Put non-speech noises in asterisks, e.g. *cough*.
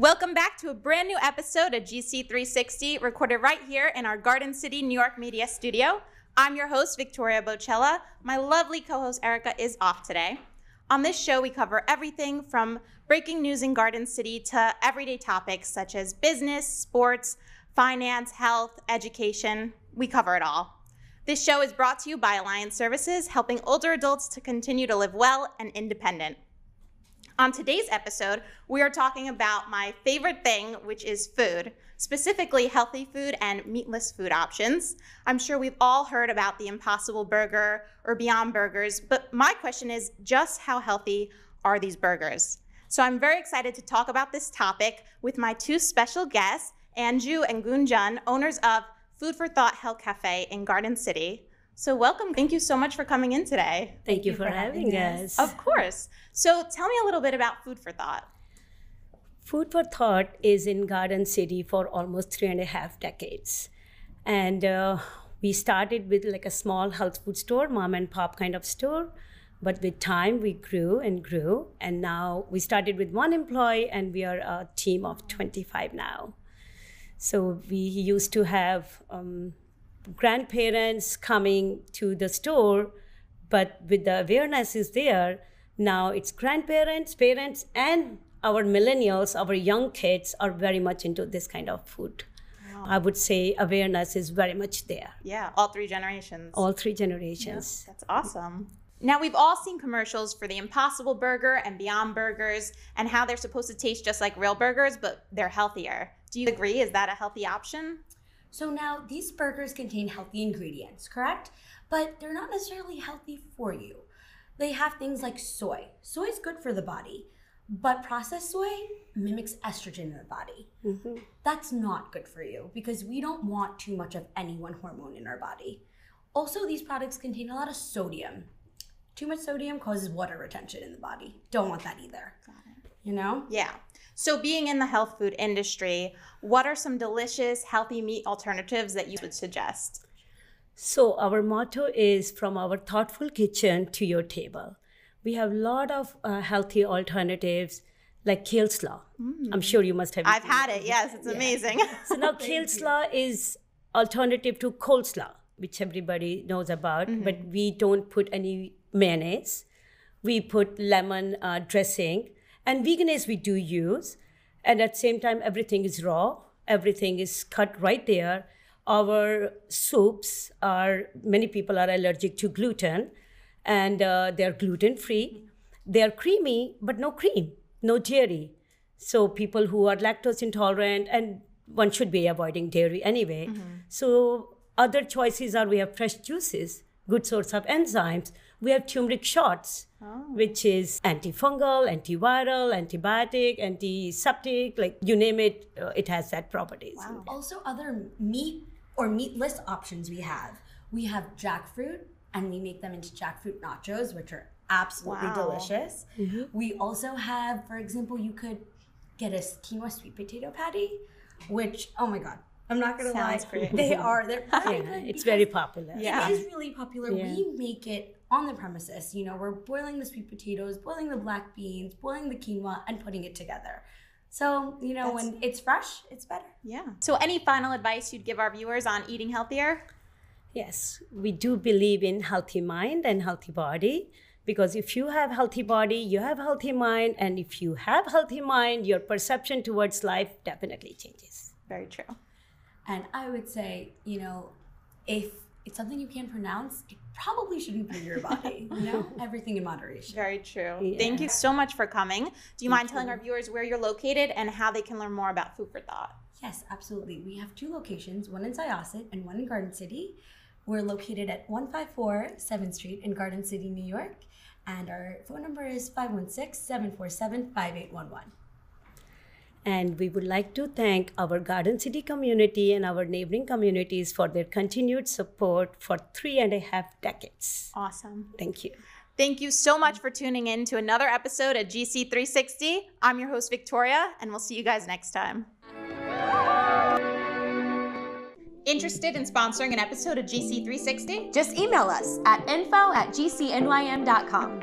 Welcome back to a brand new episode of GC360, recorded right here in our Garden City, New York media studio. I'm your host, Victoria Bocella. My lovely co host, Erica, is off today. On this show, we cover everything from breaking news in Garden City to everyday topics such as business, sports, finance, health, education. We cover it all. This show is brought to you by Alliance Services, helping older adults to continue to live well and independent. On today's episode, we are talking about my favorite thing, which is food, specifically healthy food and meatless food options. I'm sure we've all heard about the Impossible Burger or Beyond Burgers, but my question is just how healthy are these burgers? So I'm very excited to talk about this topic with my two special guests, Anju and Gunjan, owners of Food for Thought Health Cafe in Garden City. So, welcome. Thank you so much for coming in today. Thank, Thank you, for, for having, having us. Of course. So, tell me a little bit about Food for Thought. Food for Thought is in Garden City for almost three and a half decades. And uh, we started with like a small health food store, mom and pop kind of store. But with time, we grew and grew. And now we started with one employee, and we are a team of 25 now. So we used to have um, grandparents coming to the store, but with the awareness is there, now it's grandparents, parents, and our millennials, our young kids are very much into this kind of food. Wow. I would say awareness is very much there. Yeah, all three generations. All three generations. Yeah, that's awesome. Now, we've all seen commercials for the Impossible Burger and Beyond Burgers and how they're supposed to taste just like real burgers, but they're healthier. Do you agree? Is that a healthy option? So now these burgers contain healthy ingredients, correct? But they're not necessarily healthy for you. They have things like soy. Soy is good for the body, but processed soy mimics estrogen in the body. Mm-hmm. That's not good for you because we don't want too much of any one hormone in our body. Also, these products contain a lot of sodium. Too much sodium causes water retention in the body. Don't want that either. Got it. You know? Yeah. So, being in the health food industry, what are some delicious, healthy meat alternatives that you would suggest? So, our motto is from our thoughtful kitchen to your table. We have a lot of uh, healthy alternatives like kale slaw. Mm. I'm sure you must have. I've had it. Yes, it's yeah. amazing. *laughs* so now kale slaw is alternative to coleslaw, which everybody knows about, mm-hmm. but we don't put any mayonnaise. We put lemon uh, dressing and Vegenaise we do use. And at the same time, everything is raw, everything is cut right there. Our soups are, many people are allergic to gluten and uh, they're gluten free. They're creamy, but no cream, no dairy. So people who are lactose intolerant, and one should be avoiding dairy anyway. Mm-hmm. So other choices are we have fresh juices, good source of enzymes. We have turmeric shots oh. which is antifungal, antiviral, antibiotic, antiseptic, like you name it, uh, it has that properties. Wow. Also, other meat or meatless options we have. We have jackfruit, and we make them into jackfruit nachos, which are absolutely wow. delicious. Mm-hmm. We also have, for example, you could get a quinoa sweet potato patty, which oh my god, I'm not gonna Sounds lie, great. they are they're very *laughs* yeah, It's very popular. Yeah, it is really popular. Yeah. We make it on the premises. You know, we're boiling the sweet potatoes, boiling the black beans, boiling the quinoa, and putting it together. So, you know, That's, when it's fresh, it's better. Yeah. So, any final advice you'd give our viewers on eating healthier? Yes, we do believe in healthy mind and healthy body because if you have healthy body, you have healthy mind, and if you have healthy mind, your perception towards life definitely changes. Very true. And I would say, you know, if it's something you can't pronounce, it probably shouldn't be your body. You *laughs* know, everything in moderation. Very true. Yeah. Thank you so much for coming. Do you Thank mind telling you. our viewers where you're located and how they can learn more about Food for Thought? Yes, absolutely. We have two locations, one in Syosset and one in Garden City. We're located at 154 7th Street in Garden City, New York. And our phone number is 516 747 5811. And we would like to thank our Garden City community and our neighboring communities for their continued support for three and a half decades. Awesome. Thank you. Thank you so much for tuning in to another episode of GC360. I'm your host, Victoria, and we'll see you guys next time. Interested in sponsoring an episode of GC360? Just email us at info at gcnym.com.